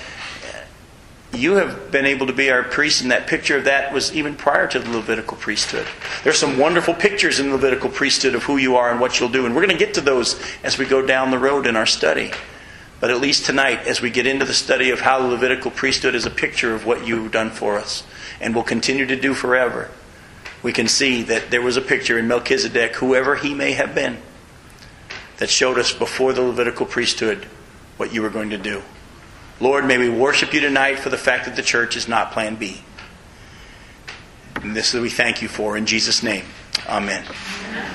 A: you have been able to be our priest, and that picture of that was even prior to the Levitical priesthood. There's some wonderful pictures in the Levitical priesthood of who you are and what you'll do, and we're going to get to those as we go down the road in our study. But at least tonight, as we get into the study of how the Levitical priesthood is a picture of what you've done for us and will continue to do forever, we can see that there was a picture in Melchizedek, whoever he may have been, that showed us before the Levitical priesthood what you were going to do. Lord, may we worship you tonight for the fact that the church is not plan B. And this is what we thank you for in Jesus' name. Amen. Amen.